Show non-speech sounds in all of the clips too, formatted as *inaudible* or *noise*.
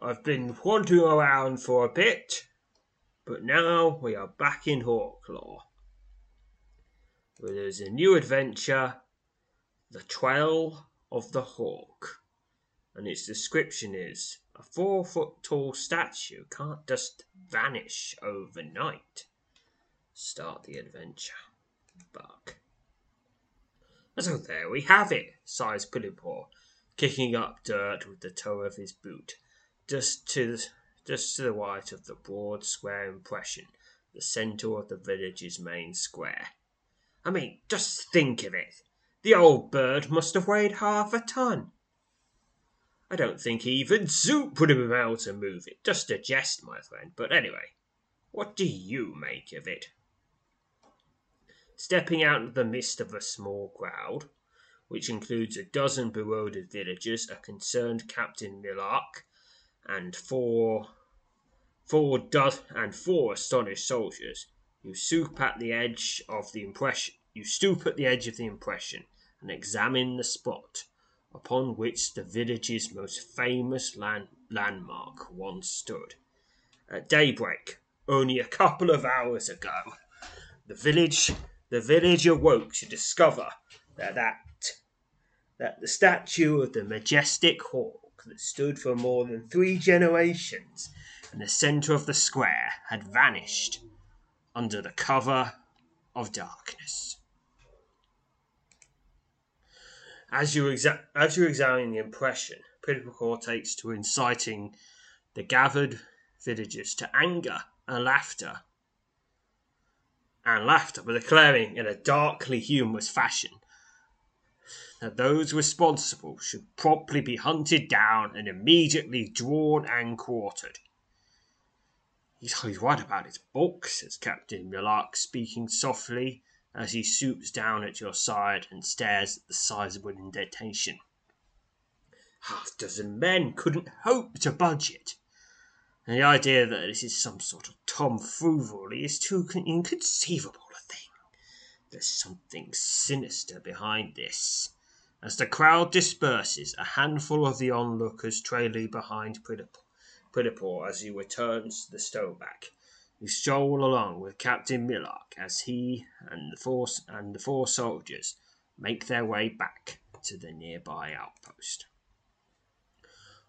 I've been wandering around for a bit, but now we are back in Hawklaw. Where there's a new adventure, The Trail of the Hawk. And its description is a four foot tall statue can't just vanish overnight. Start the adventure. Buck. So there we have it, sighs Puddingpaw, kicking up dirt with the toe of his boot, just to just to the right of the broad square impression, the centre of the village's main square. I mean, just think of it. The old bird must have weighed half a ton. I don't think even Zoop would have been able to move it. Just a jest, my friend. But anyway, what do you make of it? Stepping out of the midst of a small crowd, which includes a dozen bewildered villagers, a concerned Captain Millark, and four four do- and four astonished soldiers, you stoop at the edge of the impression you stoop at the edge of the impression and examine the spot upon which the village's most famous land- landmark once stood. At daybreak, only a couple of hours ago, the village the village awoke to discover that, that that the statue of the majestic hawk that stood for more than three generations in the centre of the square had vanished under the cover of darkness. As you, exa- as you examine the impression, Puddingpaw takes to inciting the gathered villagers to anger and laughter. And laughter, but declaring in a darkly humorous fashion that those responsible should promptly be hunted down and immediately drawn and quartered. He's, he's right about his book, says Captain Millark, speaking softly as he swoops down at your side and stares at the sizable indentation. Half a dozen men couldn't hope to budge it. And the idea that this is some sort of tomfoolery is too inconceivable a thing. There's something sinister behind this. As the crowd disperses, a handful of the onlookers trail behind Puddingpaw as he returns to the stoneback. You stroll along with Captain Millark as he and the four and the four soldiers make their way back to the nearby outpost.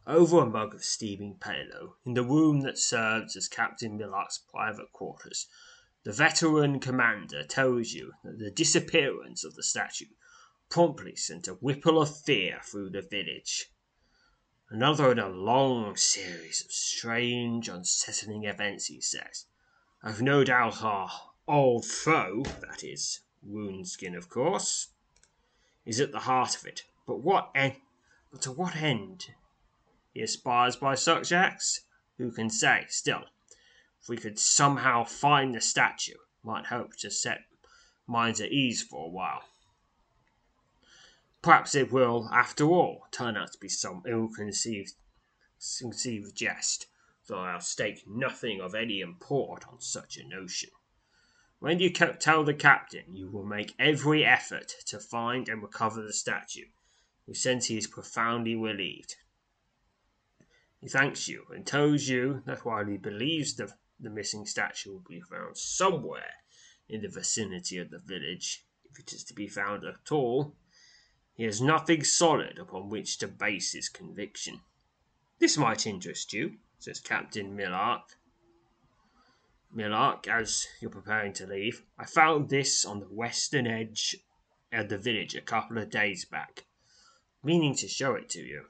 Over a mug of steaming palo, in the room that serves as Captain Millark's private quarters, the veteran commander tells you that the disappearance of the statue promptly sent a ripple of fear through the village. Another in a long series of strange, unsettling events, he says. I've no doubt our old foe, that is, Woundskin, of course, is at the heart of it. But what end? But to what end he aspires by such acts? Who can say? Still, if we could somehow find the statue, might hope to set minds at ease for a while. Perhaps it will, after all, turn out to be some ill-conceived conceived jest, though I'll stake nothing of any import on such a notion. When you tell the captain you will make every effort to find and recover the statue, he says he is profoundly relieved. He thanks you and tells you that while he believes the, the missing statue will be found somewhere in the vicinity of the village, if it is to be found at all, he has nothing solid upon which to base his conviction. This might interest you, says Captain Millark. Millark, as you're preparing to leave, I found this on the western edge of the village a couple of days back, meaning to show it to you.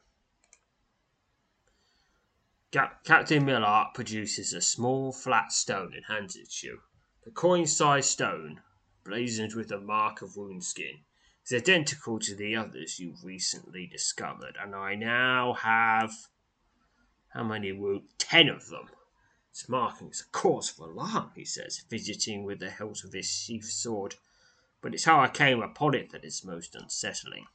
Captain Millark produces a small flat stone and hands it you. The coin-sized stone, blazoned with the mark of Woundskin, is identical to the others you've recently discovered, and I now have how many wounds? Ten of them. Its marking is a cause for alarm, he says, fidgeting with the hilt of his sheathed sword. But it's how I came upon it that is most unsettling.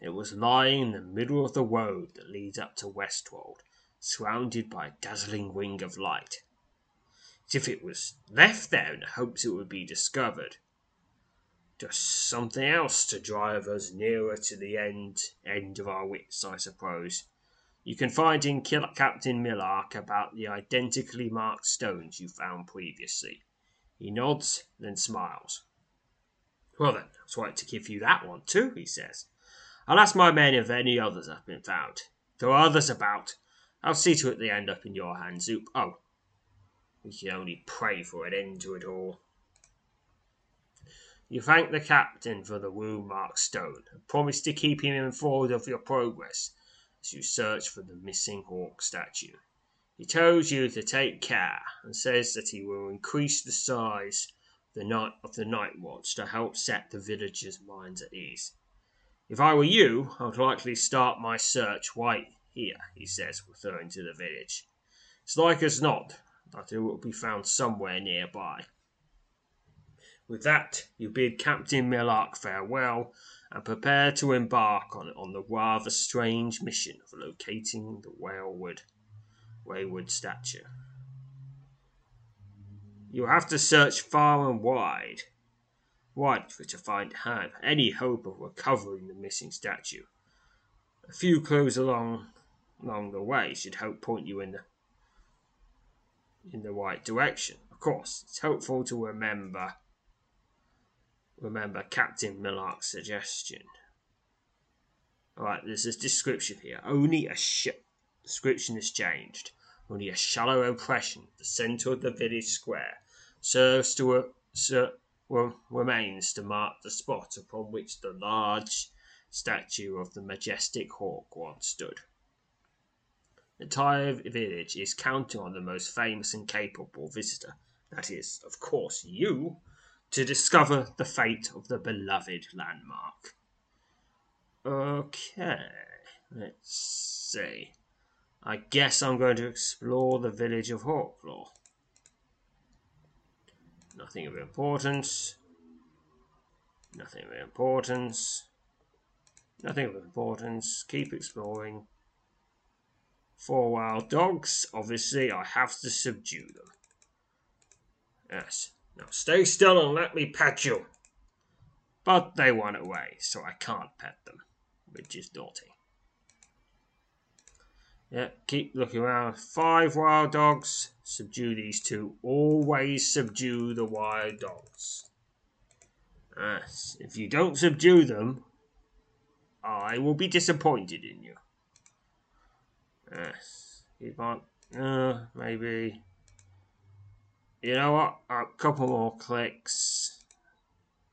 It was lying in the middle of the road that leads up to Westwold, surrounded by a dazzling ring of light. As if it was left there in hopes it would be discovered. Just something else to drive us nearer to the end end of our wits, I suppose. You can find in Captain Millark about the identically marked stones you found previously. He nods, then smiles. Well then, I was right to give you that one too, he says. I'll ask my men if any others have been found. If there are others about, I'll see to it they end up in your hands, Zoop. Oh, we can only pray for an end to it all. You thank the captain for the wound marked stone, and promise to keep him informed of your progress as you search for the missing hawk statue. He tells you to take care, and says that he will increase the size of the night, watch to help set the villagers' minds at ease. If I were you, I would likely start my search right here, he says, referring to the village. It's like as not that it will be found somewhere nearby. With that, you bid Captain Millark farewell and prepare to embark on, the rather strange mission of locating the wayward statue. You have to search far and wide wide for to find any hope of recovering the missing statue. A few clues along along the way should help point you in the in the right direction. Of course, it's helpful to remember remember Captain Millark's suggestion. Alright, there's a description here. Only a sh- description is changed. Only a shallow impression the centre of the village square serves to a, ser- remains to mark the spot upon which the large statue of the majestic hawk once stood. The entire village is counting on the most famous and capable visitor, that is, of course, you, to discover the fate of the beloved landmark. Okay, let's see. I guess I'm going to explore the village of Hawklaw. Nothing of importance. Nothing of importance. Nothing of importance. Keep exploring. Four wild dogs. Obviously, I have to subdue them. Yes. Now stay still and let me pet you. But they run away, so I can't pet them, which is naughty. Yeah, keep looking around. Five wild dogs. Subdue these two. Always subdue the wild dogs. Yes, if you don't subdue them, I will be disappointed in you. Yes, keep on. Uh, maybe. You know what? A couple more clicks.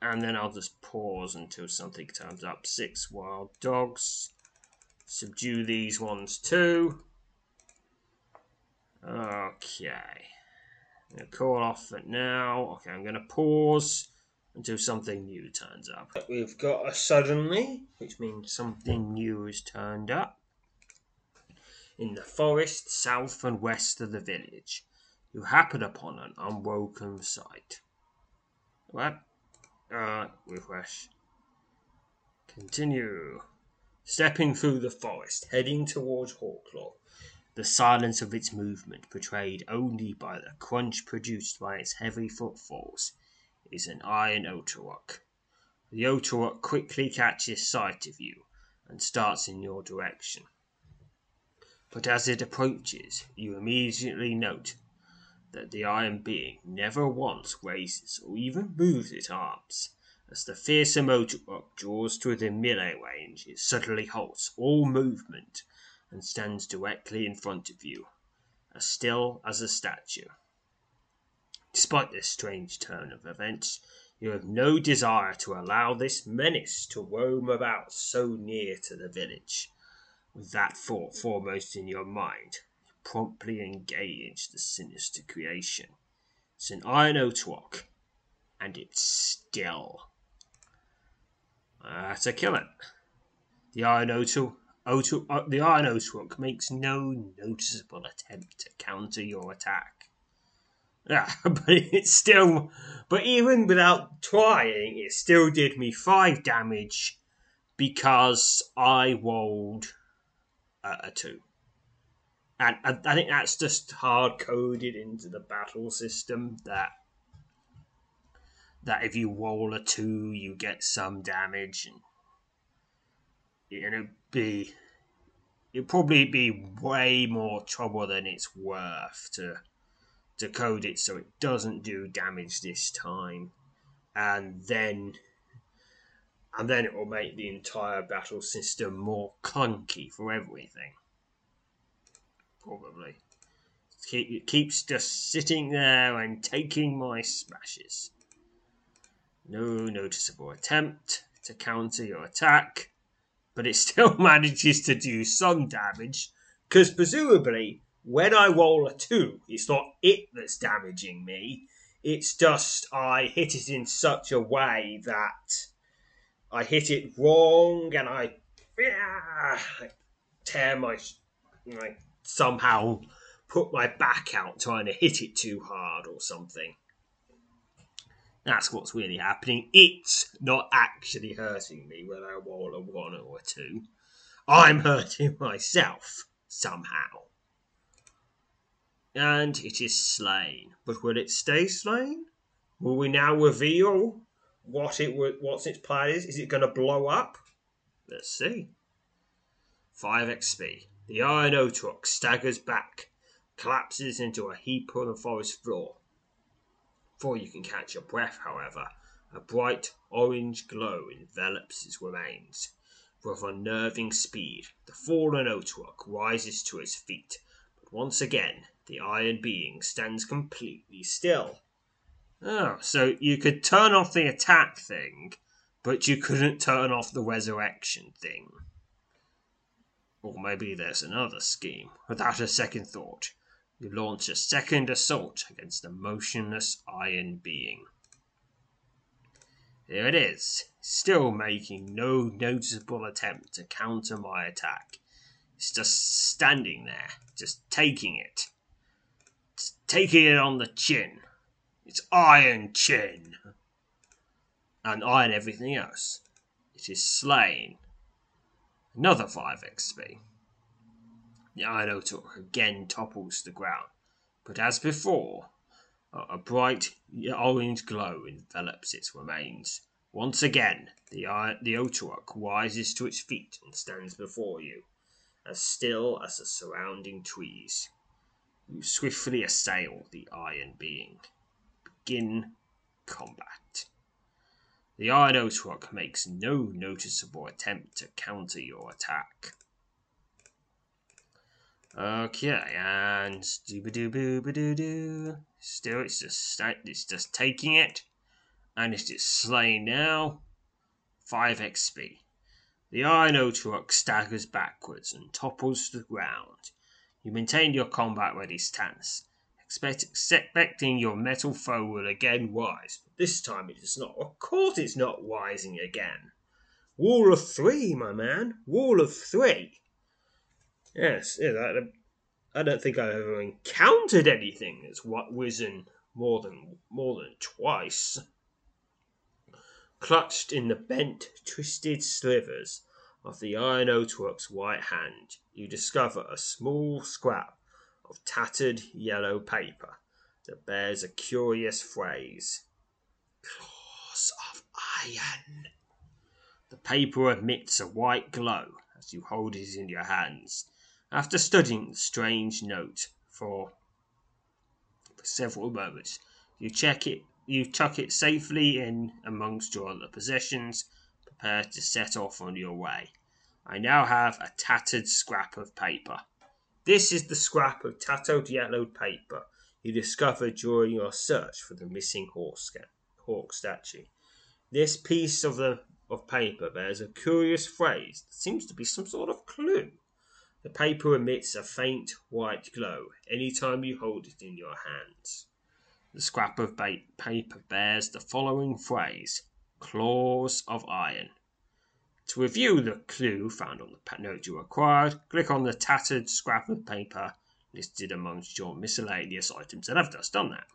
And then I'll just pause until something turns up. Six wild dogs. subdue these ones too. Okay. I'm going to call off for now. Okay, I'm going to pause until something new turns up. We've got a suddenly, which means something new has turned up. In the forest south and west of the village, you happen upon an unwelcome sight. What? Uh, refresh. Continue. Stepping through the forest, heading towards Hawklaw, the silence of its movement betrayed only by the crunch produced by its heavy footfalls is an iron Otawok. The Otawok quickly catches sight of you and starts in your direction. But as it approaches, you immediately note that the iron being never once raises or even moves its arms. As the fearsome Otawok draws to within melee range, it suddenly halts all movement and stands directly in front of you, as still as a statue. Despite this strange turn of events, you have no desire to allow this menace to roam about so near to the village. With that thought foremost in your mind, promptly engage the sinister creation. It's an iron Otawok, and it's still. Uh, to kill it. The Iron Otu, Otu, uh, the Iron Otawok makes no noticeable attempt to counter your attack. Yeah, *laughs* but it still, but even without trying, it still did me five damage because I rolled a, a two. And I, I think that's just hard coded into the battle system that that if you roll a two, you get some damage, and it'd be it'd probably be way more trouble than it's worth to to code it so it doesn't do damage this time, and then and then it will make the entire battle system more clunky for everything. Probably. It keeps just sitting there and taking my smashes. No noticeable attempt to counter your attack, but it still *laughs* manages to do some damage, because presumably when I roll a 2, it's not it that's damaging me, it's just I hit it in such a way that I hit it wrong and I, yeah, tear my, like, somehow put my back out trying to hit it too hard or something. That's what's really happening. It's not actually hurting me when I roll a one or a two. I'm hurting myself somehow. And it is slain. But will it stay slain? Will we now reveal what it what's its plan is? Is it going to blow up? Let's see. 5 XP. The Iron Otawok staggers back, collapses into a heap on the forest floor. Before you can catch your breath, however, a bright orange glow envelops its remains. With unnerving speed, the fallen Otawok rises to its feet, but once again the iron being stands completely still. Oh, so you could turn off the attack thing, but you couldn't turn off the resurrection thing. Or maybe there's another scheme. Without a second thought, you launch a second assault against the motionless iron being. There it is, still making no noticeable attempt to counter my attack. It's just standing there, just taking it. Just taking it on the chin. It's iron chin. And iron everything else. It is slain. Another 5 XP. The Iron again topples the ground, but as before, a bright orange glow envelops its remains. Once again, the, the Otawok rises to its feet and stands before you, as still as the surrounding trees. You swiftly assail the iron being. Begin combat. The Iron Otawok makes no noticeable attempt to counter your attack. Okay, and. Still, it's just it's just taking it, and it's just slain now. Five XP. The Iron truck staggers backwards and topples to the ground. You maintain your combat ready stance, expect, expecting your metal foe will again rise. But this time it is not. Of course it's not rising again. Wall of three, my man. Wall of three. Yes, yeah, that, um, I don't think I've ever encountered anything that's what risen more than more than twice. Clutched in the bent, twisted slivers of the iron Otawok's white hand, you discover a small scrap of tattered yellow paper that bears a curious phrase Claws of Iron. The paper emits a white glow as you hold it in your hands after studying the strange note for, for several moments, you check it, you tuck it safely in amongst your other possessions, prepare to set off on your way. I now have a tattered scrap of paper. This is the scrap of tattered yellowed paper you discovered during your search for the missing hawk statue. This piece of the of paper bears a curious phrase that seems to be some sort of clue. The paper emits a faint white glow any time you hold it in your hands. The scrap of paper bears the following phrase Claws of Iron. To review the clue found on the note you acquired, click on the tattered scrap of paper listed amongst your miscellaneous items. And I've just done that.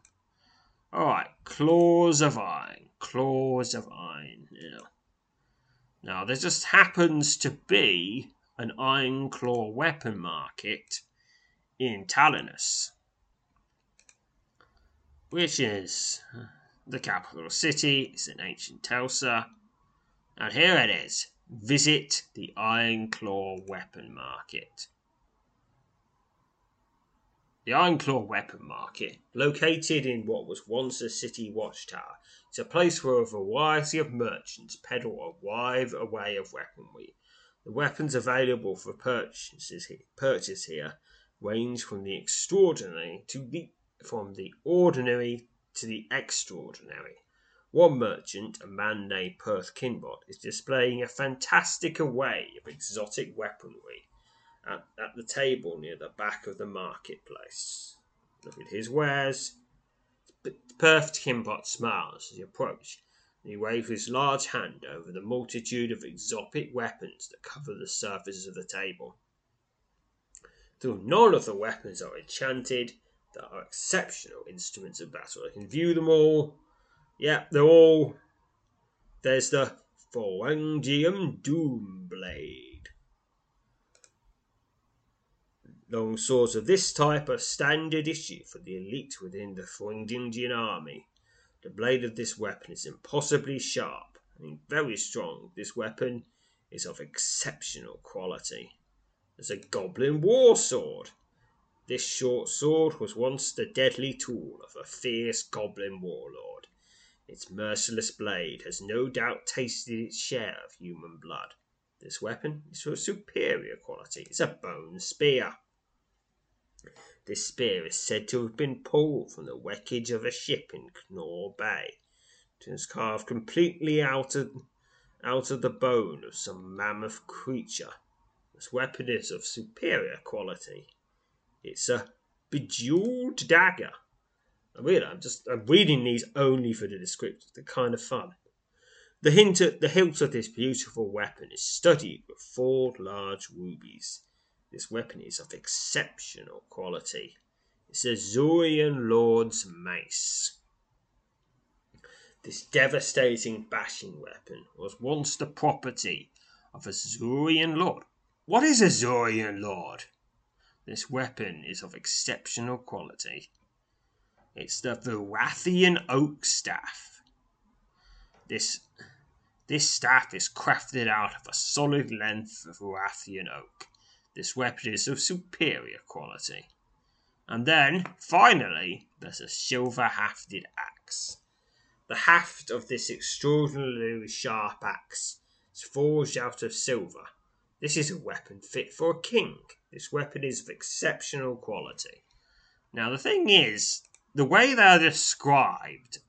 Alright, Claws of Iron. Claws of Iron. Yeah. Now, there just happens to be an iron claw weapon market in Talinus, which is the capital city. It's an ancient Telsa. And here it is. Visit the Iron Claw Weapon Market. The Iron Claw Weapon Market, located in what was once a city watchtower, is a place where a variety of merchants peddle a wide array of weaponry, the weapons available for purchase here range from the extraordinary to the from the ordinary to the extraordinary. One merchant, a man named Perth Kinbot, is displaying a fantastic array of exotic weaponry at, at the table near the back of the marketplace. Look at his wares. Perth Kinbot smiles as he approaches and he waves his large hand over the multitude of exotic weapons that cover the surface of the table. Though none of the weapons are enchanted, they are exceptional instruments of battle. I can view them all. Yeah, they're all. There's the Phalangium Doom Blade. Long swords of this type are standard issue for the elite within the Thuringian army. The blade of this weapon is impossibly sharp and very strong. This weapon is of exceptional quality. There's a goblin war sword. This short sword was once the deadly tool of a fierce goblin warlord. Its merciless blade has no doubt tasted its share of human blood. This weapon is of superior quality. It's a bone spear. This spear is said to have been pulled from the wreckage of a ship in Knorr Bay. It was carved completely out of, out of the bone of some mammoth creature. This weapon is of superior quality. It's a bejeweled dagger. I mean, I'm just I'm reading these only for the descriptions. They're kind of fun. The hint the hilt of this beautiful weapon is studded with four large rubies. This weapon is of exceptional quality. It's a Zurian Lord's mace. This devastating bashing weapon was once the property of a Zurian Lord. What is a Zurian Lord? This weapon is of exceptional quality. It's the Varathian Oak Staff. This this staff is crafted out of a solid length of Varathian oak. This weapon is of superior quality. And then, finally, there's a silver hafted axe. The haft of this extraordinarily sharp axe is forged out of silver. This is a weapon fit for a king. This weapon is of exceptional quality. Now, the thing is, the way they are described,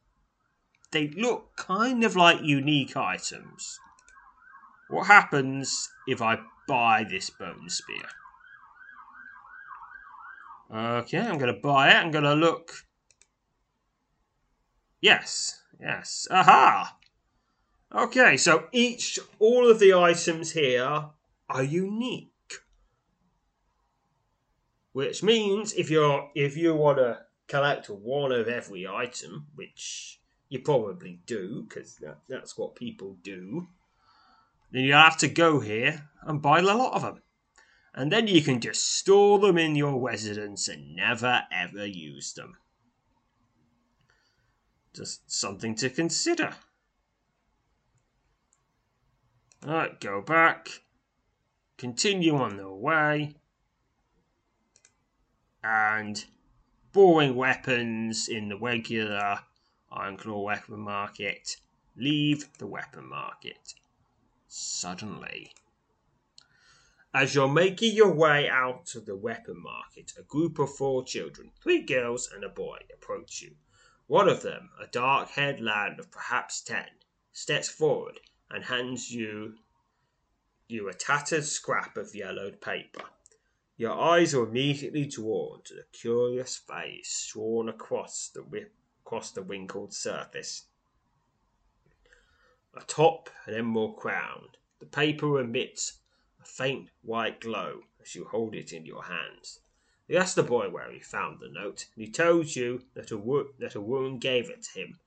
they look kind of like unique items. What happens if I buy this bone spear? Okay, I'm going to buy it. I'm going to look. Yes, yes. Aha! Okay, so each, all of the items here are unique. Which means if you're if you want to collect one of every item, which you probably do, because that, that's what people do, then you have to go here and buy a lot of them. And then you can just store them in your residence and never ever use them. Just something to consider. Alright, go back. Continue on the way. And boring weapons in the regular Ironclaw weapon market. Leave the weapon market. Suddenly. As you're making your way out of the weapon market, a group of four children, three girls and a boy, approach you. One of them, a dark haired lad of perhaps ten, steps forward and hands you you a tattered scrap of yellowed paper. Your eyes are immediately drawn to the curious face drawn across the across the wrinkled surface. Atop an emerald crown, the paper emits a faint white glow as you hold it in your hands. You ask the boy where he found the note, and he tells you that a, wo- that a woman gave it to him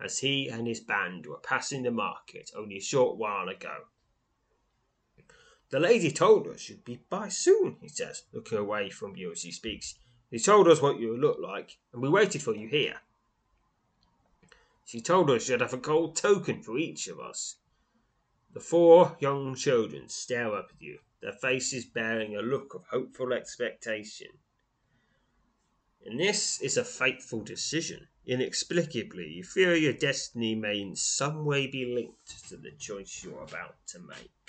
as he and his band were passing the market only a short while ago. The lady told us you'd be by soon, he says, looking away from you as he speaks. She told us what you looked like, and we waited for you here. She told us you'd have a gold token for each of us. The four young children stare up at you, their faces bearing a look of hopeful expectation. And this is a fateful decision. Inexplicably, you feel your destiny may in some way be linked to the choice you're about to make.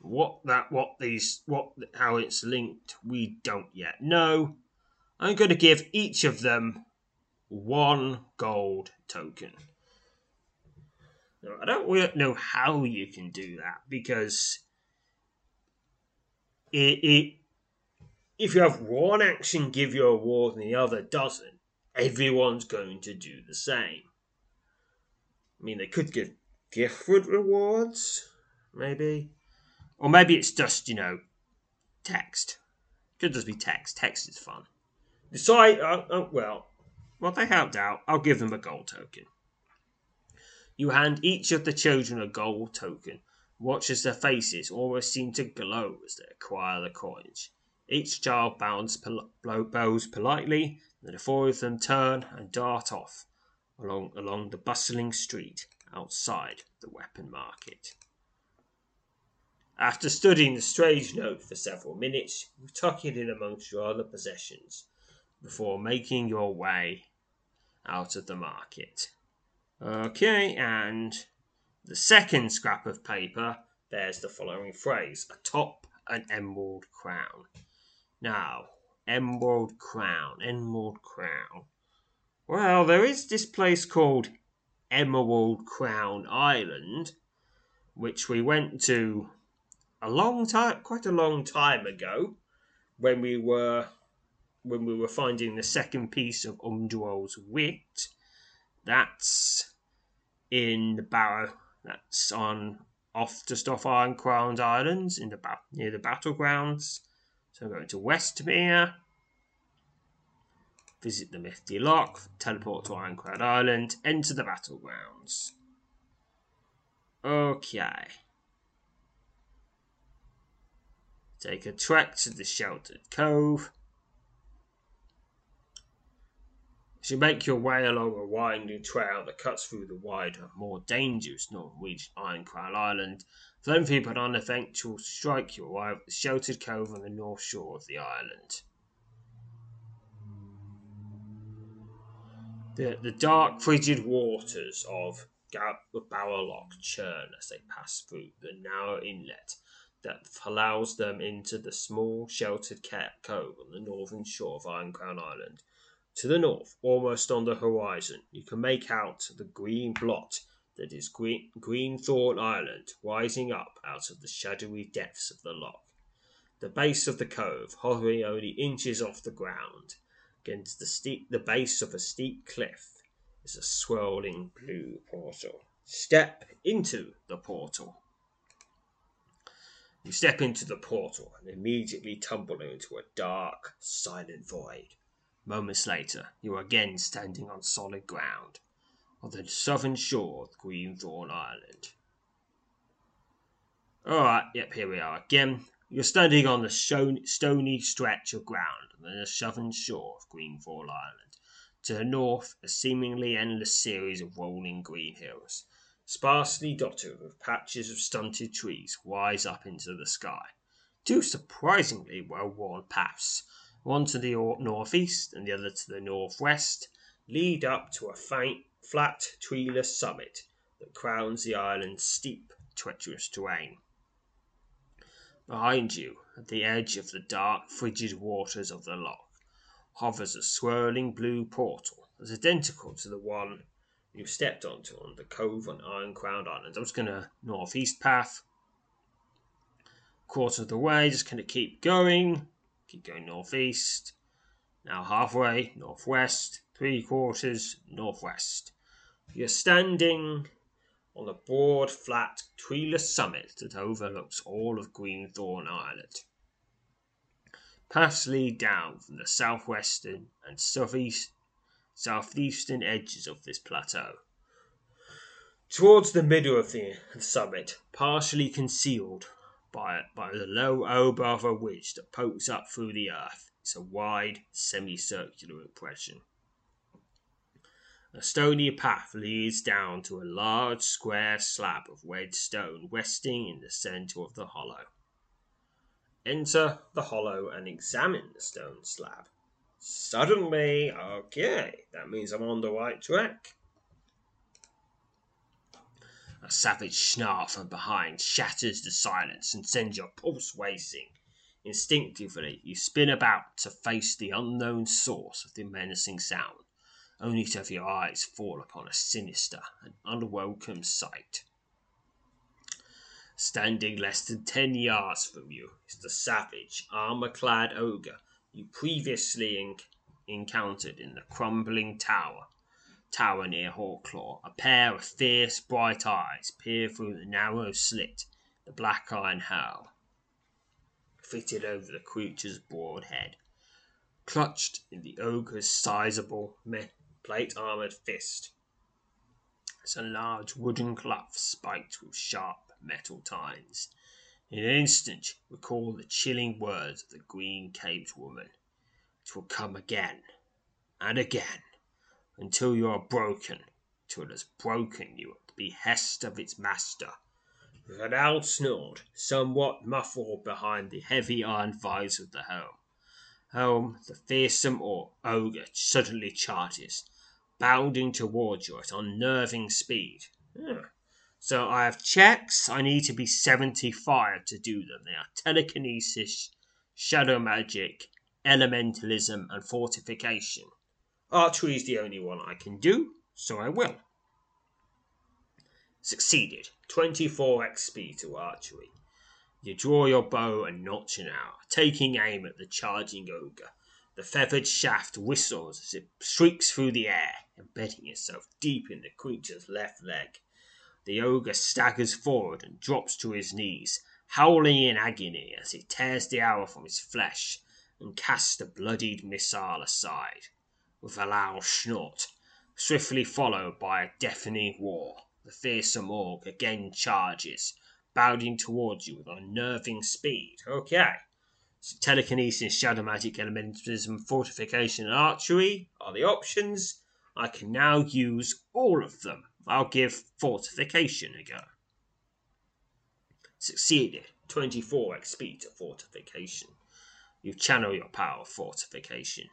What that, what these, what how it's linked, we don't yet know. I'm going to give each of them one gold token. Now, I don't really know how you can do that because it, it if you have one action give you a reward and the other doesn't, everyone's going to do the same. I mean, they could give different rewards, maybe. Or maybe it's just, you know, text. Could just be text. Text is fun. Decide, uh, uh, well, well, they helped out. I'll give them a gold token. You hand each of the children a gold token. Watch as their faces almost seem to glow as they acquire the coins. Each child bows, pol- bows politely, then the four of them turn and dart off along, along the bustling street outside the weapon market. After studying the strange note for several minutes, you tuck it in amongst your other possessions before making your way out of the market. Okay, and the second scrap of paper bears the following phrase atop an emerald crown. Now, emerald crown, emerald crown. Well, there is this place called Emerald Crown Island, which we went to a long time, quite a long time ago, when we were when we were finding the second piece of Umdwell's wit. That's in the Barrow. That's on off just off Iron Crown Islands in the ba- near the battlegrounds. So I'm going to Westmere, visit the Mithty Lock, teleport to Iron Crown Island, enter the battlegrounds. Okay. Take a trek to the sheltered cove. As you make your way along a winding trail that cuts through the wider, more dangerous Norwegian Iron Crown Island, Flenfie but on eventual strike you arrive at the sheltered cove on the north shore of the island. The, the dark, frigid waters of Lock churn as they pass through the narrow inlet that allows them into the small, sheltered cove on the northern shore of Iron Crown Island to the north, almost on the horizon, you can make out the green blot that is Green, Greenthorn Island rising up out of the shadowy depths of the loch. The base of the cove, hovering only inches off the ground, against the steep the base of a steep cliff, is a swirling blue portal. Step into the portal. You step into the portal and immediately tumble into a dark, silent void. Moments later, you are again standing on solid ground on the southern shore of Greenthorn Island. Alright, yep, here we are again. You're standing on the stony stretch of ground on the southern shore of Greenthorn Island. To the north, a seemingly endless series of rolling green hills, sparsely dotted with patches of stunted trees, rise up into the sky. Two surprisingly well worn paths, one to the northeast and the other to the northwest, lead up to a faint flat, treeless summit that crowns the island's steep, treacherous terrain. Behind you, at the edge of the dark, frigid waters of the loch, hovers a swirling blue portal that's identical to the one you stepped onto on the cove on Iron Crowned Island. I'm just gonna northeast path. Quarter of the way, just gonna keep going. Keep going northeast. Now halfway, northwest, three quarters, northwest. You're standing on a broad, flat, treeless summit that overlooks all of Greenthorn Island. Paths lead down from the southwestern and southeast, southeastern edges of this plateau. Towards the middle of the summit, partially concealed by, by the low oboe ridge that pokes up through the earth, is a wide semicircular impression. A stony path leads down to a large square slab of red stone resting in the centre of the hollow. Enter the hollow and examine the stone slab. Suddenly, okay, that means I'm on the right track. A savage snarl from behind shatters the silence and sends your pulse racing. Instinctively, you spin about to face the unknown source of the menacing sound only to have your eyes fall upon a sinister and unwelcome sight. Standing less than ten yards from you is the savage, armor clad ogre you previously encountered in the crumbling tower. Tower near Hawklaw. A pair of fierce, bright eyes peer through the narrow slit the black iron helm fitted over the creature's broad head. Clutched in the ogre's sizable, plate armored fist. It's a large wooden club spiked with sharp metal tines. In an instant recall the chilling words of the green caped woman. It will come again and again until you are broken, till it has broken you at the behest of its master. With a loud snort, somewhat muffled behind the heavy iron visor of the helm, helm the fearsome ogre suddenly charges, bounding towards you at unnerving speed. Hmm, So I have checks. I need to be 75 to do them. They are telekinesis, shadow magic, elementalism, and fortification. Archery is the only one I can do, so I will. Succeeded. 24 XP to archery. You draw your bow and notch an arrow, taking aim at the charging ogre. The feathered shaft whistles as it streaks through the air, embedding itself deep in the creature's left leg. The ogre staggers forward and drops to his knees, howling in agony as he tears the arrow from his flesh and casts the bloodied missile aside. With a loud snort, swiftly followed by a deafening roar, the fearsome orc again charges, bounding towards you with unnerving speed. Okay. So telekinesis, shadow magic, elementalism, fortification, and archery are the options. I can now use all of them. I'll give fortification a go. Succeeded. 24 XP to fortification. You channel your power of fortification.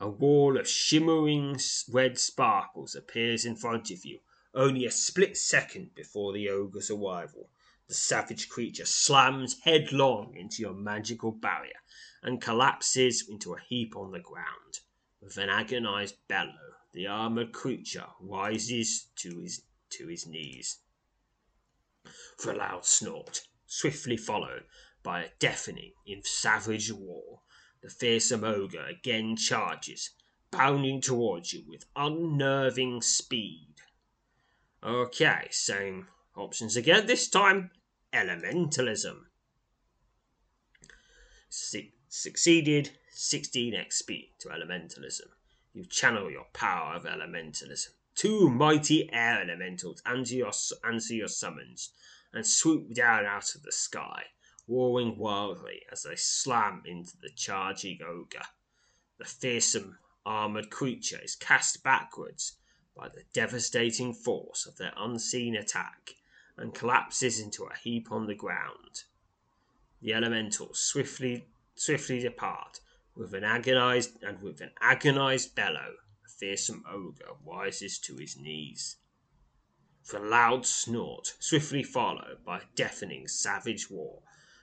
A wall of shimmering red sparkles appears in front of you, only a split second before the ogre's arrival. The savage creature slams headlong into your magical barrier and collapses into a heap on the ground. With an agonized bellow, the armored creature rises to his to his knees. For a loud snort, swiftly followed by a deafening in savage roar. the fearsome ogre again charges, bounding towards you with unnerving speed. Okay, same options again. This time, elementalism. succeeded 16 XP to elementalism. You channel your power of elementalism. Two mighty air elementals answer your, answer your summons and swoop down out of the sky, roaring wildly as they slam into the charging ogre. The fearsome armored creature is cast backwards by the devastating force of their unseen attack and collapses into a heap on the ground. The elementals swiftly swiftly depart with an agonized and with an agonized bellow. The fearsome ogre rises to his knees. With a loud snort, swiftly followed by a deafening savage roar,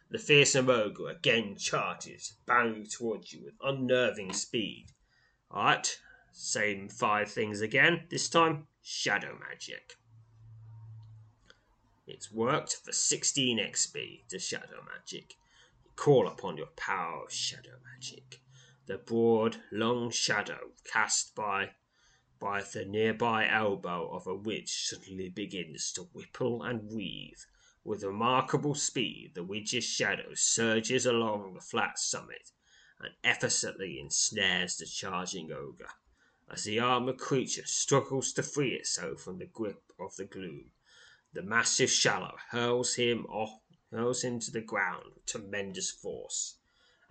the fearsome ogre again charges, bounding towards you with unnerving speed. Alright, same five things again. This time, shadow magic. It's worked for 16 XP to shadow magic. You call upon your power of shadow magic. The broad, long shadow cast by by the nearby elbow of a witch suddenly begins to ripple and wreathe. With remarkable speed, the witch's shadow surges along the flat summit and effortlessly ensnares the charging ogre. As the armored creature struggles to free itself from the grip of the gloom, the massive shadow hurls him off, hurls him to the ground with tremendous force.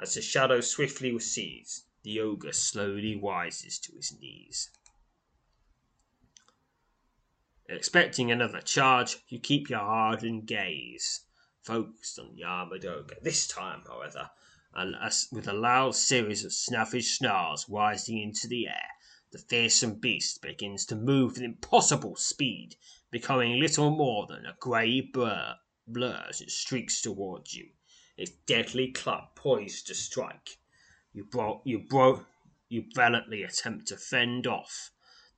As the shadow swiftly recedes, the ogre slowly rises to his knees. Expecting another charge, you keep your ardent gaze focused on the armored ogre. This time, however, with a loud series of snappish snarls rising into the air, the fearsome beast begins to move with impossible speed, becoming little more than a grey blur, blur as it streaks towards you, its deadly club poised to strike. You bro- you bro- you valiantly attempt to fend off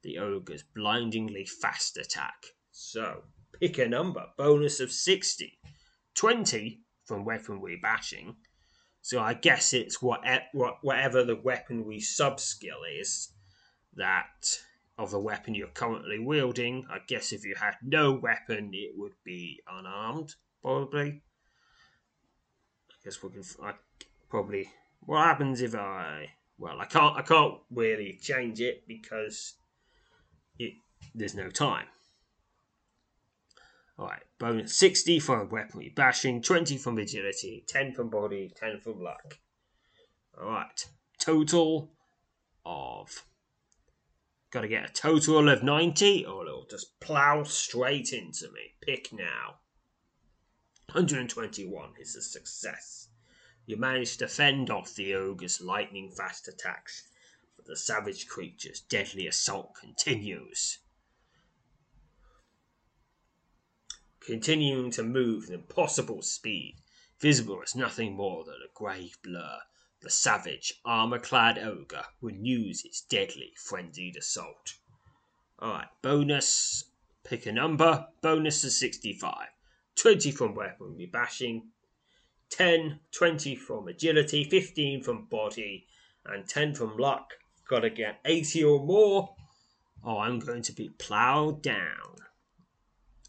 the ogre's blindingly fast attack. So, pick a number. Bonus of 60. 20 from weaponry bashing. So I guess it's what, whatever the weaponry sub skill is that of the weapon you're currently wielding. I guess if you had no weapon, it would be unarmed, probably. Guess we can I, probably. What happens if I? Well, I can't. I can't really change it because it there's no time. Alright, bonus 60 from weaponry bashing, 20 from agility, 10 from body, 10 from luck. Alright, total of. Gotta get a total of 90 or it'll just plow straight into me. Pick now. 121 is a success. You manage to fend off the ogre's lightning fast attacks, but the savage creature's deadly assault continues. continuing to move with impossible speed, visible as nothing more than a grey blur. The savage, armor clad ogre renews its deadly, frenzied assault. Alright, bonus. Pick a number. Bonus is 65. 20 from weaponry bashing, 10, 20 from agility, 15 from body, and 10 from luck. Gotta get 80 or more, or I'm going to be ploughed down.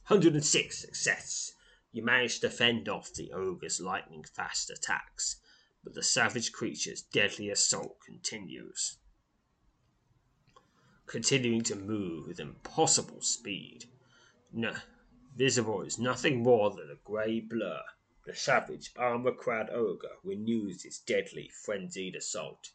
106 success. You manage to fend off the ogre's lightning fast attacks, but the savage creature's deadly assault continues. Continuing to move with impossible speed. No, visible is nothing more than a grey blur. The savage, armor clad ogre renews its deadly, frenzied assault.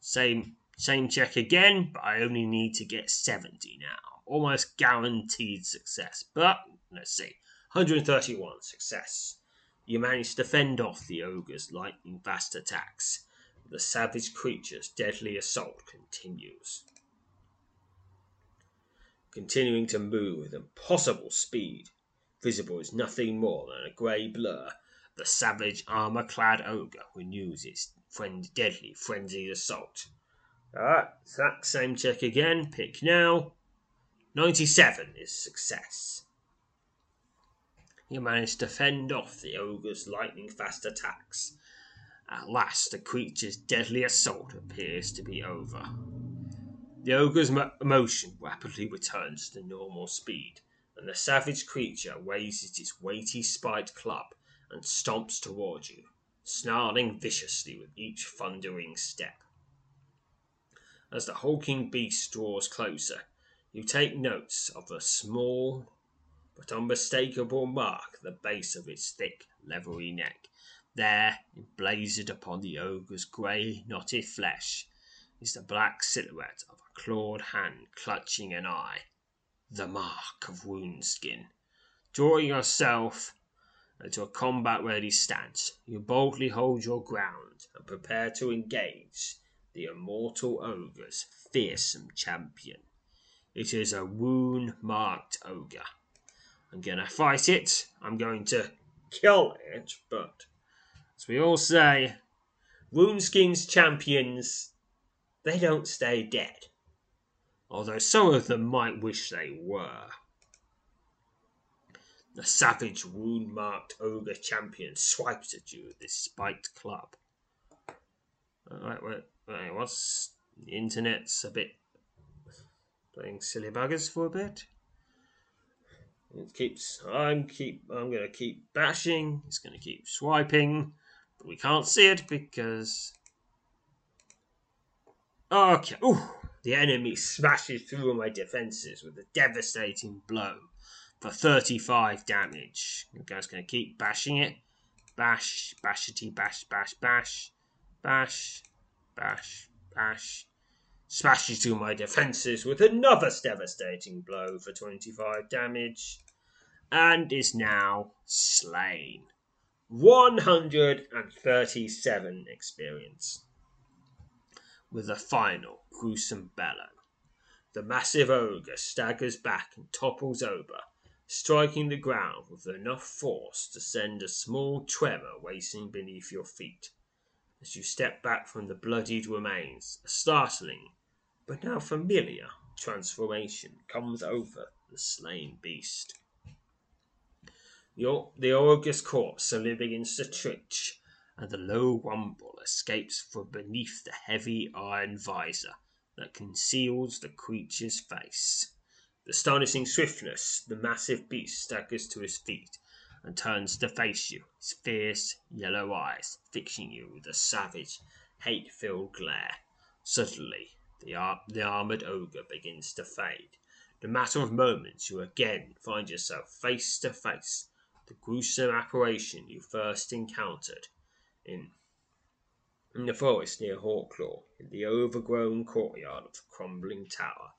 Same, same check again, but I only need to get 70 now almost guaranteed success. But let's see 131 success. You manage to fend off the ogre's lightning fast attacks. The savage creature's deadly assault continues. Continuing to move with impossible speed, visible is nothing more than a grey blur. The savage armor clad ogre renews its friend deadly frenzied assault. Alright, exact same check again. Pick now. 97 is success. You manage to fend off the ogre's lightning fast attacks. At last, the creature's deadly assault appears to be over. The ogre's mo- motion rapidly returns to normal speed, and the savage creature raises its weighty spiked club and stomps toward you, snarling viciously with each thundering step. As the hulking beast draws closer, you take notes of a small but unmistakable mark at the base of its thick, leathery neck. There, emblazoned upon the ogre's grey, knotted flesh, is the black silhouette of a clawed hand clutching an eye. The mark of Woundskin. Drawing yourself into a combat ready stance, you boldly hold your ground and prepare to engage the immortal ogre's fearsome champion. It is a wound marked ogre. I'm gonna fight it, I'm going to kill it, but as we all say, Woundskin's champions, they don't stay dead. Although some of them might wish they were. The savage wound marked ogre champion swipes at you with his spiked club. Alright, wait, wait, what's the internet's a bit playing silly buggers for a bit? It keeps I'm keep I'm gonna keep bashing, it's gonna keep swiping, but we can't see it because Okay. Ooh, the enemy smashes through my defenses with a devastating blow for 35 damage. The guy's going to keep bashing it. Bash, bashity, bash, bash, bash, bash, bash, bash. Smashes through my defenses with another devastating blow for 25 damage. And is now slain. 137 experience with a final gruesome bellow. The massive ogre staggers back and topples over, striking the ground with enough force to send a small tremor racing beneath your feet. As you step back from the bloodied remains, a startling, but now familiar, transformation comes over the slain beast. The, the ogre's corpse slowly begins to twitch and the low rumble escapes from beneath the heavy iron visor that conceals the creature's face. With astonishing swiftness, the massive beast staggers to his feet and turns to face you, his fierce yellow eyes fixing you with a savage, hate filled glare. Suddenly, the, ar- the armored ogre begins to fade. In a matter of moments, you again find yourself face to face with the gruesome apparition you first encountered in, in the forest near Hawklaw, in the overgrown courtyard of the crumbling tower.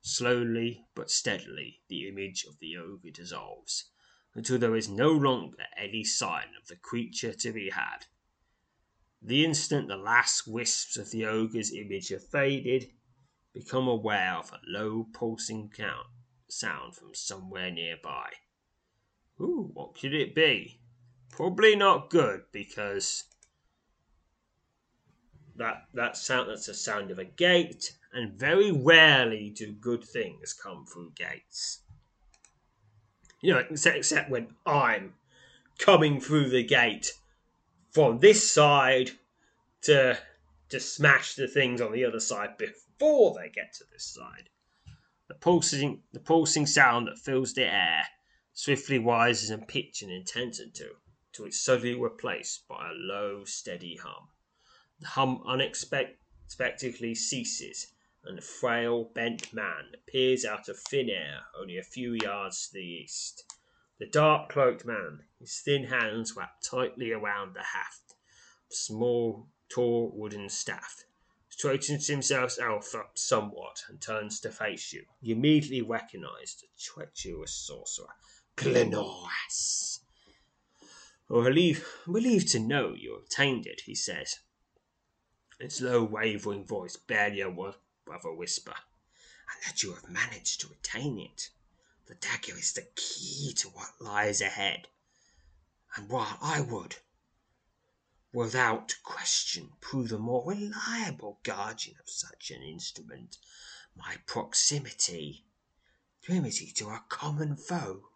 Slowly but steadily the image of the ogre dissolves, until there is no longer any sign of the creature to be had. The instant the last wisps of the ogre's image have faded, become aware of a low pulsing count sound from somewhere nearby. Ooh, what could it be? Probably not good because that that sound that's the sound of a gate, and very rarely do good things come through gates. You know, except, except when I'm coming through the gate from this side to to smash the things on the other side before they get to this side. The pulsing the pulsing sound that fills the air swiftly rises in pitch and intensity till it's suddenly replaced by a low, steady hum. The hum unexpectedly ceases, and a frail, bent man appears out of thin air only a few yards to the east. The dark cloaked man, his thin hands wrapped tightly around the haft of a small, tall wooden staff, straightens himself up somewhat and turns to face you. You immediately recognize the treacherous sorcerer, Glenorras. "We're relieved, relieved to know you obtained it," he says, its low, wavering voice barely above a whisper, "and that you have managed to retain it. The dagger is the key to what lies ahead, and while I would, without question, prove the more reliable guardian of such an instrument, my proximity to our common foe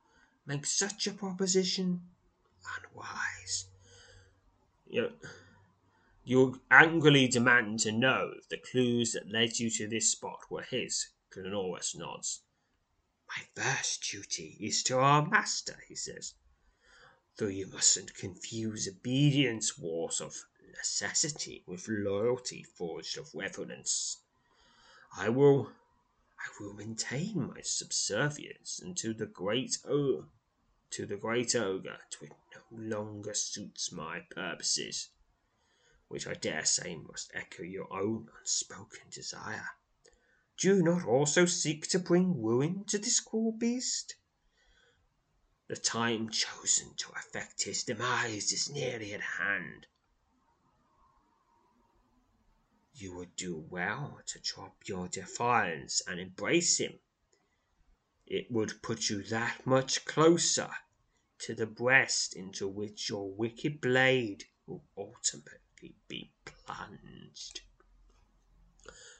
makes such a proposition unwise. You, you angrily demand to know if the clues that led you to this spot were his. Clinoris nods. My first duty is to our master, he says. Though you mustn't confuse obedience wars of necessity with loyalty forged of reverence. I will I will maintain my subservience until the great o to the great ogre no longer suits my purposes, which I dare say must echo your own unspoken desire. Do you not also seek to bring ruin to this cruel beast? The time chosen to effect his demise is nearly at hand. You would do well to drop your defiance and embrace him. It would put you that much closer to the breast into which your wicked blade will ultimately be plunged.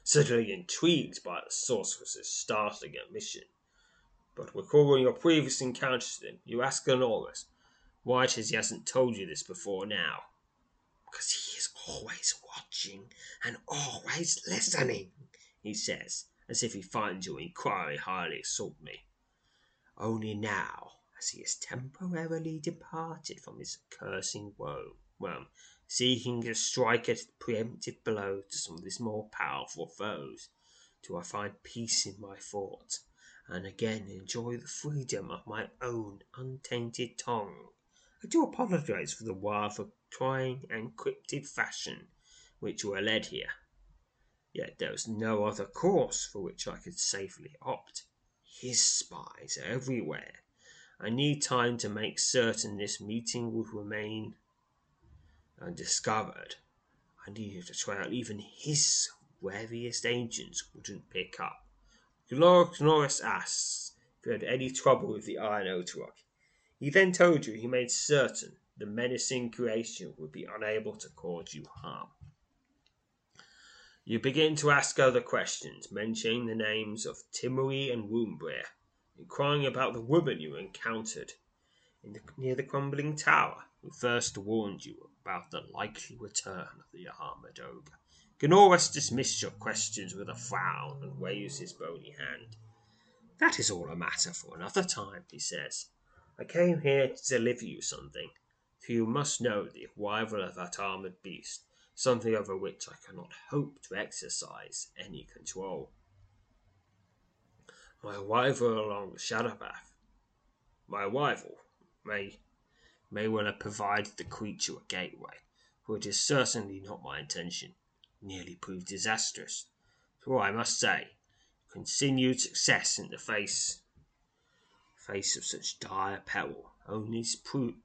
Suddenly intrigued by the sorceress's startling admission, but recalling your previous encounters with him, you ask Clinoris why it is he hasn't told you this before now. Because he is always watching and always listening, he says, as if he finds your inquiry highly assaulting. Only now, as he has temporarily departed from his cursing woe, well, seeking to strike a preemptive blow to some of his more powerful foes, do I find peace in my thoughts, and again enjoy the freedom of my own untainted tongue. I do apologize for the wild, trying, and cryptic fashion which were led here. Yet there was no other course for which I could safely opt. His spies are everywhere. I need time to make certain this meeting would remain undiscovered. I needed to trail even his wariest agents wouldn't pick up. Norris asks if you had any trouble with the Iron Otawok. He then told you he made certain the menacing creation would be unable to cause you harm. You begin to ask other questions, mentioning the names of Timmery and Woombria, inquiring about the woman you encountered the, near the crumbling tower, who first warned you about the likely return of the armored ogre. Clinoris dismisses your questions with a frown and waves his bony hand. That is all a matter for another time, he says. I came here to deliver you something, for you must know the arrival of that armored beast, something over which I cannot hope to exercise any control. My rival along the shadow path, my rival may may well have provided the creature a gateway, for it is certainly not my intention. Nearly proved disastrous, for I must say, continued success in the face face of such dire peril only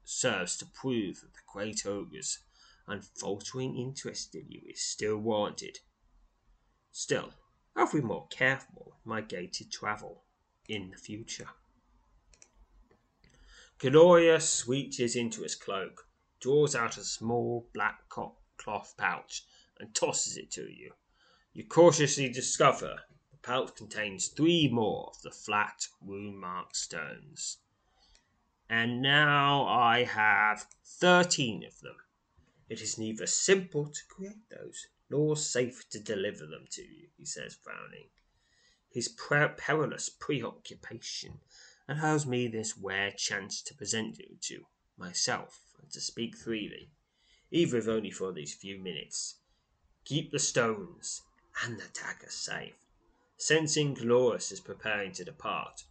serves to prove that the great ogre's unfaltering interest in you is still warranted. Still, I'll be more careful my gated travel in the future. Clinoris reaches into his cloak, draws out a small black cloth pouch, and tosses it to you. You cautiously discover the pouch contains three more of the flat, wound marked stones. And now I have thirteen of them. It is neither simple to create those, nor safe to deliver them to you, he says, frowning. His perilous preoccupation allows me this rare chance to present you to myself and to speak freely, even if only for these few minutes. Keep the stones and the dagger safe. Sensing Clinoris is preparing to depart,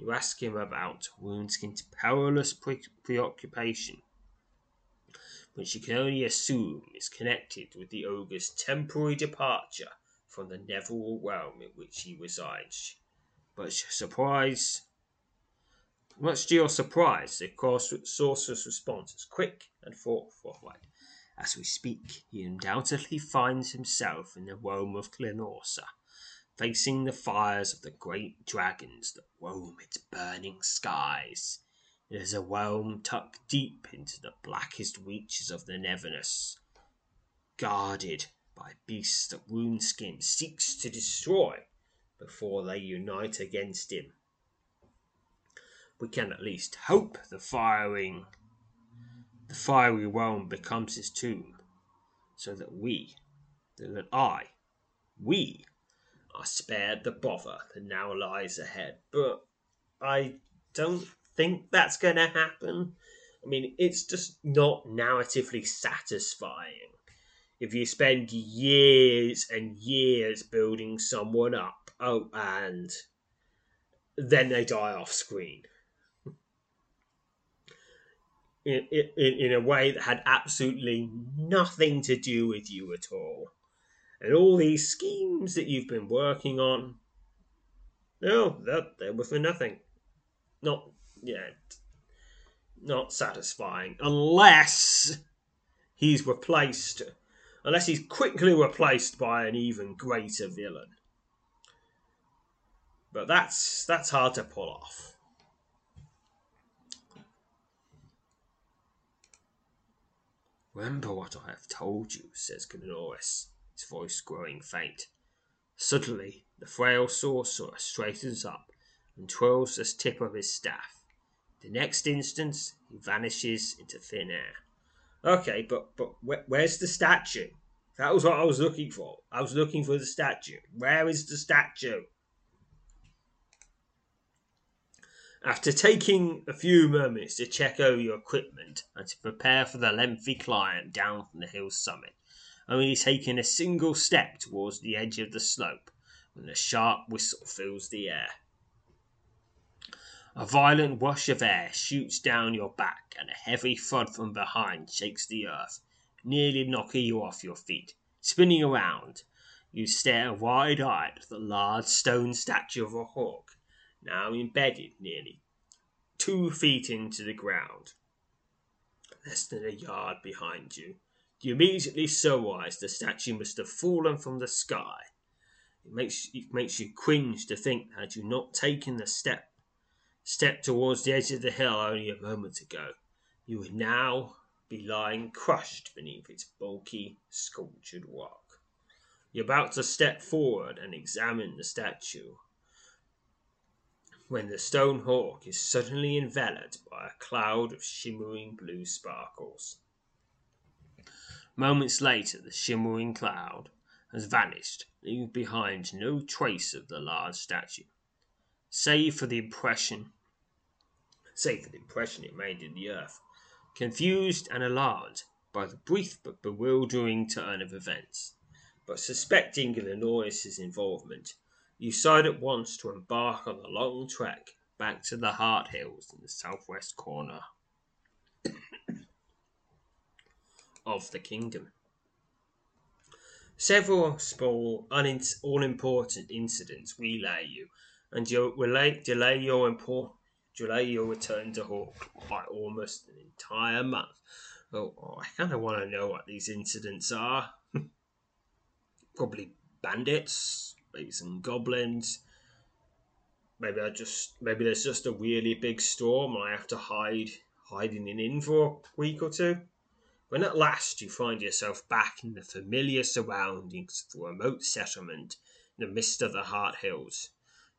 you ask him about Woundskin's perilous pre- preoccupation, which you can only assume is connected with the ogre's temporary departure from the Neville realm in which he resides. But surprise much to your surprise, the sorcerer's response is quick and forthright. As we speak, he undoubtedly finds himself in the realm of Clinorsa, facing the fires of the great dragons that roam its burning skies. It is a realm tucked deep into the blackest reaches of the Neverness, guarded by beasts that Woundskin seeks to destroy before they unite against him. we can at least hope the firing the fiery realm becomes his tomb, so that we, that I, we, are spared the bother that now lies ahead. But I don't think that's going to happen. I mean, it's just not narratively satisfying if you spend years and years building someone up, oh, and then they die off screen. In, in, in a way that had absolutely nothing to do with you at all. And all these schemes that you've been working on, no, that they were for nothing. Not, yeah, not satisfying. Unless he's replaced unless he's quickly replaced by an even greater villain. But that's that's hard to pull off. Remember what I have told you, says Canoris, his voice growing faint. Suddenly, the frail sorcerer straightens up and twirls the tip of his staff. The next instant, he vanishes into thin air. Okay, but but where, where's the statue? That was what I was looking for. I was looking for the statue. Where is the statue? After taking a few moments to check over your equipment and to prepare for the lengthy climb down from the hill's summit, only taking a single step towards the edge of the slope when a sharp whistle fills the air. A violent rush of air shoots down your back, and a heavy thud from behind shakes the earth, nearly knocking you off your feet. Spinning around, you stare wide eyed at the large stone statue of a hawk, now embedded nearly two feet into the ground. Less than a yard behind you, you immediately surmise the statue must have fallen from the sky. It makes, it makes you cringe to think had you not taken the step stepped towards the edge of the hill only a moment ago, you would now be lying crushed beneath its bulky, sculptured rock. You're about to step forward and examine the statue when the stone hawk is suddenly enveloped by a cloud of shimmering blue sparkles. Moments later, the shimmering cloud has vanished, leaving behind no trace of the large statue, save for the impression save for the impression it made in the earth. Confused and alarmed by the brief but bewildering turn of events, but suspecting Illinois' involvement, you decide at once to embark on the long trek back to the Heart Hills in the southwest corner *coughs* of the kingdom. Several small, all important incidents relay you, and you delay your important delay your return to Hawk by almost an entire month. Oh, I kind of want to know what these incidents are. *laughs* Probably bandits, maybe some goblins. Maybe I just maybe there's just a really big storm and I have to hide hide in inn for a week or two. When at last you find yourself back in the familiar surroundings of a remote settlement in the midst of the Heart Hills,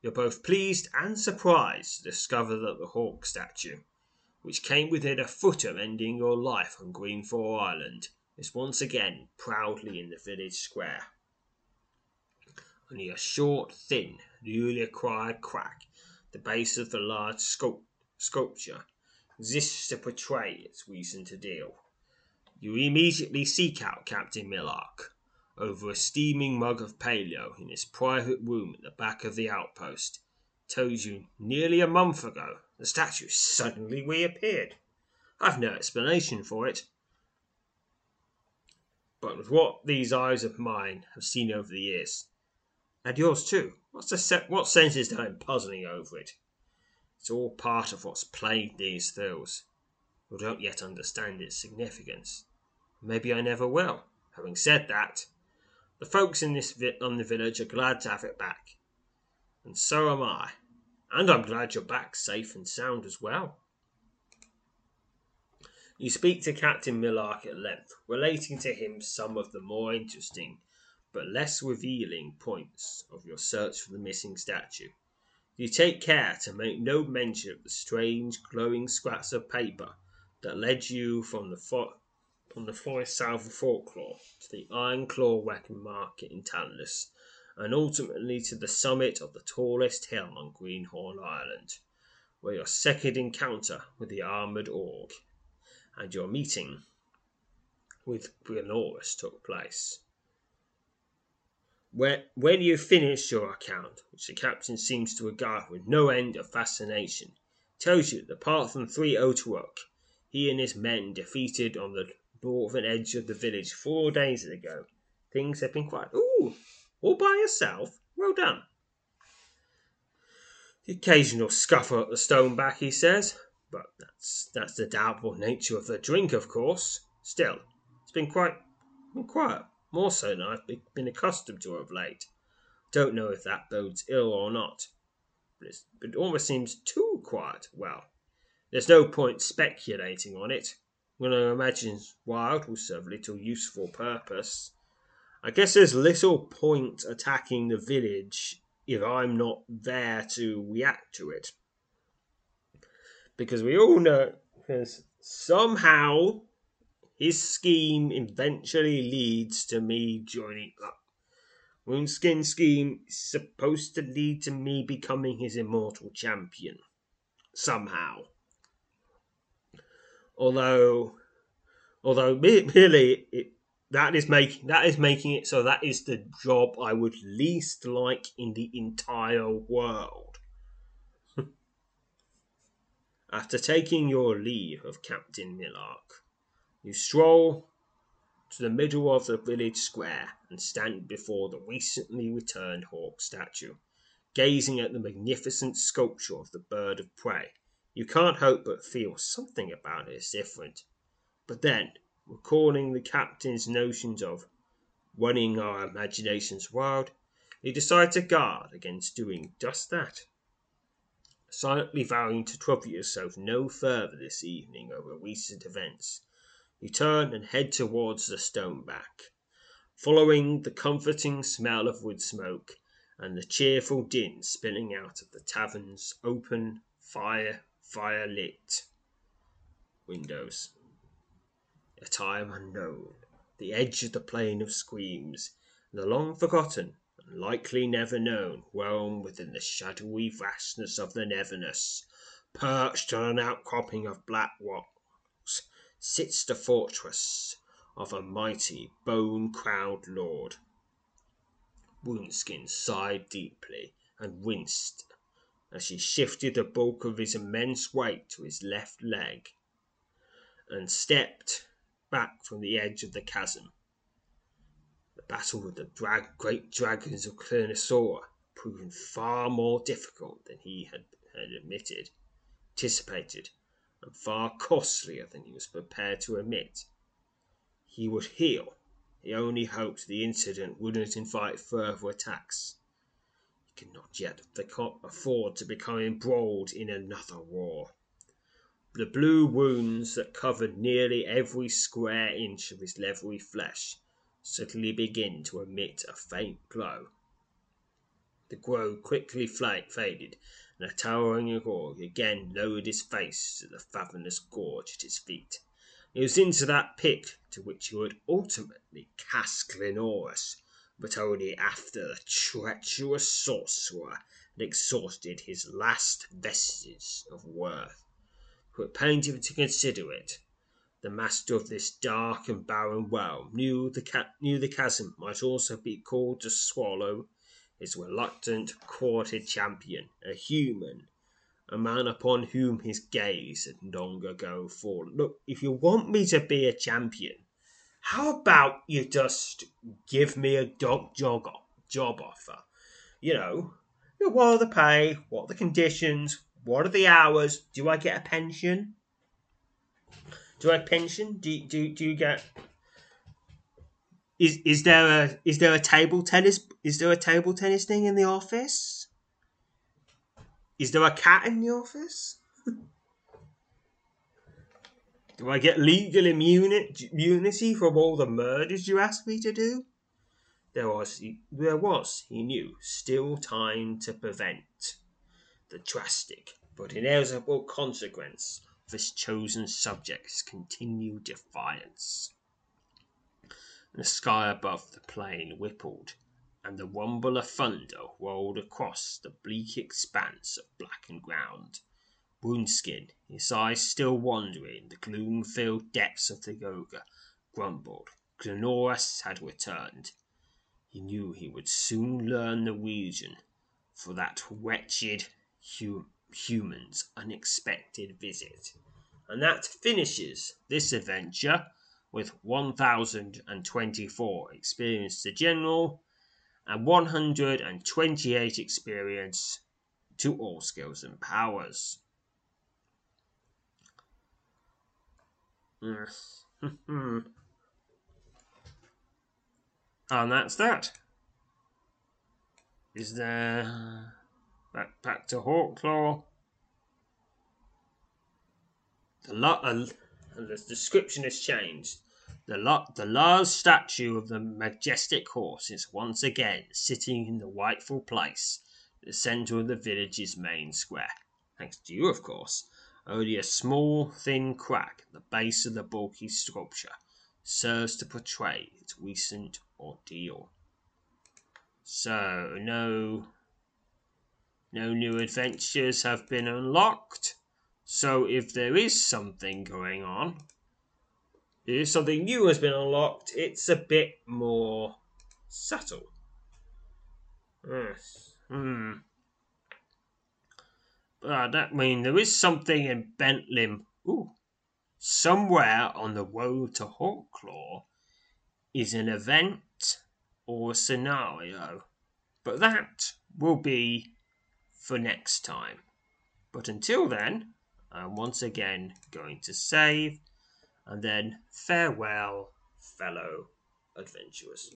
you're both pleased and surprised to discover that the hawk statue, which came within a foot of ending your life on Greenfall Island, is once again proudly in the village square. Only a short, thin, newly acquired crack the base of the large sculpt- sculpture exists to portray its recent deal. You immediately seek out Captain Millark, over a steaming mug of paleo in his private room at the back of the outpost, tells you nearly a month ago the statue suddenly reappeared. I've no explanation for it. But with what these eyes of mine have seen over the years, and yours too, what's the se- what sense is there in puzzling over it? It's all part of what's plagued these hills. We don't yet understand its significance. Maybe I never will. Having said that, the folks in this on the village are glad to have it back, and so am I. And I'm glad you're back safe and sound as well. You speak to Captain Millark at length, relating to him some of the more interesting but less revealing points of your search for the missing statue. You take care to make no mention of the strange glowing scraps of paper that led you from the fo- from the forest south of Folklore to the Iron Claw Weapon Market in Tantalus, and ultimately to the summit of the tallest hill on Greenhorn Island, where your second encounter with the armored orc and your meeting with Brianorus took place. When, when you finish your account, which the captain seems to regard with no end of fascination, tells you that apart from three Otawok, he and his men defeated on the northern edge of the village four days ago. Things have been quiet. Ooh, all by yourself? Well done. The occasional scuffle at the stone back, he says, but that's that's the doubtful nature of the drink, of course. Still, it's been quite been quiet, more so than I've been accustomed to of late. Don't know if that bodes ill or not, but it almost seems too quiet. Well, there's no point speculating on it. When I imagine Wild will serve little useful purpose. I guess there's little point attacking the village if I'm not there to react to it. Because we all know, because somehow his scheme eventually leads to me joining up. Woundskin scheme is supposed to lead to me becoming his immortal champion. Somehow. Although, although really, it, that is making that is making it so that is the job I would least like in the entire world. *laughs* After taking your leave of Captain Millark, you stroll to the middle of the village square and stand before the recently returned hawk statue, gazing at the magnificent sculpture of the bird of prey you can't help but feel something about it is different. But then, recalling the captain's notions of running our imaginations wild, you decide to guard against doing just that. Silently vowing to trouble yourself no further this evening over recent events, you turn and head towards the stone back, following the comforting smell of wood smoke and the cheerful din spilling out of the tavern's open fire Firelit windows. A time unknown, the edge of the plain of screams, the long forgotten and likely never known realm within the shadowy vastness of the Neverness, perched on an outcropping of black rocks, sits the fortress of a mighty bone crowned lord. Woundskin sighed deeply and winced as he shifted the bulk of his immense weight to his left leg and stepped back from the edge of the chasm. The battle with the great dragons of Clernosaura proved far more difficult than he had, had admitted, anticipated, and far costlier than he was prepared to admit. He would heal. He only hoped the incident wouldn't invite further attacks cannot yet afford to become embroiled in another war. The blue wounds that covered nearly every square inch of his leathery flesh suddenly begin to emit a faint glow. The glow quickly faded, and the towering Agorg again lowered his face to the fathomless gorge at his feet. It was into that pit to which he would ultimately cast Glenorus but only after the treacherous sorcerer had exhausted his last vestiges of worth. For it pained him to consider it. The master of this dark and barren realm knew the, ca- knew the chasm might also be called to swallow his reluctant, courted champion, a human, a man upon whom his gaze had long ago fallen. Look, if you want me to be a champion, how about you just give me a dog job, job offer? You know, what are the pay? What are the conditions? What are the hours? Do I get a pension? Do I pension? Do do do you get? Is is there a is there a table tennis? Is there a table tennis thing in the office? Is there a cat in the office? *laughs* Do I get legal immunity from all the murders you asked me to do? There was, there was, he knew, still time to prevent. the drastic but inevitable consequence of his chosen subject's continued defiance. The sky above the plain rippled, and the rumble of thunder rolled across the bleak expanse of blackened ground. Woundskin, his eyes still wandering the gloom filled depths of the Yoga, grumbled. Glenorus had returned. He knew he would soon learn the reason for that wretched hum- human's unexpected visit. And that finishes this adventure with 1024 experience to general and 128 experience to all skills and powers. *laughs* and that's that. Is there back back to Hawklaw? The lot uh, the description has changed. The, la- the large statue of the majestic horse is once again sitting in the rightful place, the centre of the village's main square. Thanks to you, of course. Only a small, thin crack at the base of the bulky sculpture serves to portray its recent ordeal. So, no, no new adventures have been unlocked. So, if there is something going on, if something new has been unlocked, it's a bit more subtle. Yes. Hmm. But that mean there is something in Bentlim. Ooh. Somewhere on the road to Hawklaw is an event or a scenario. But that will be for next time. But until then, I'm once again going to save and then farewell, fellow adventurers.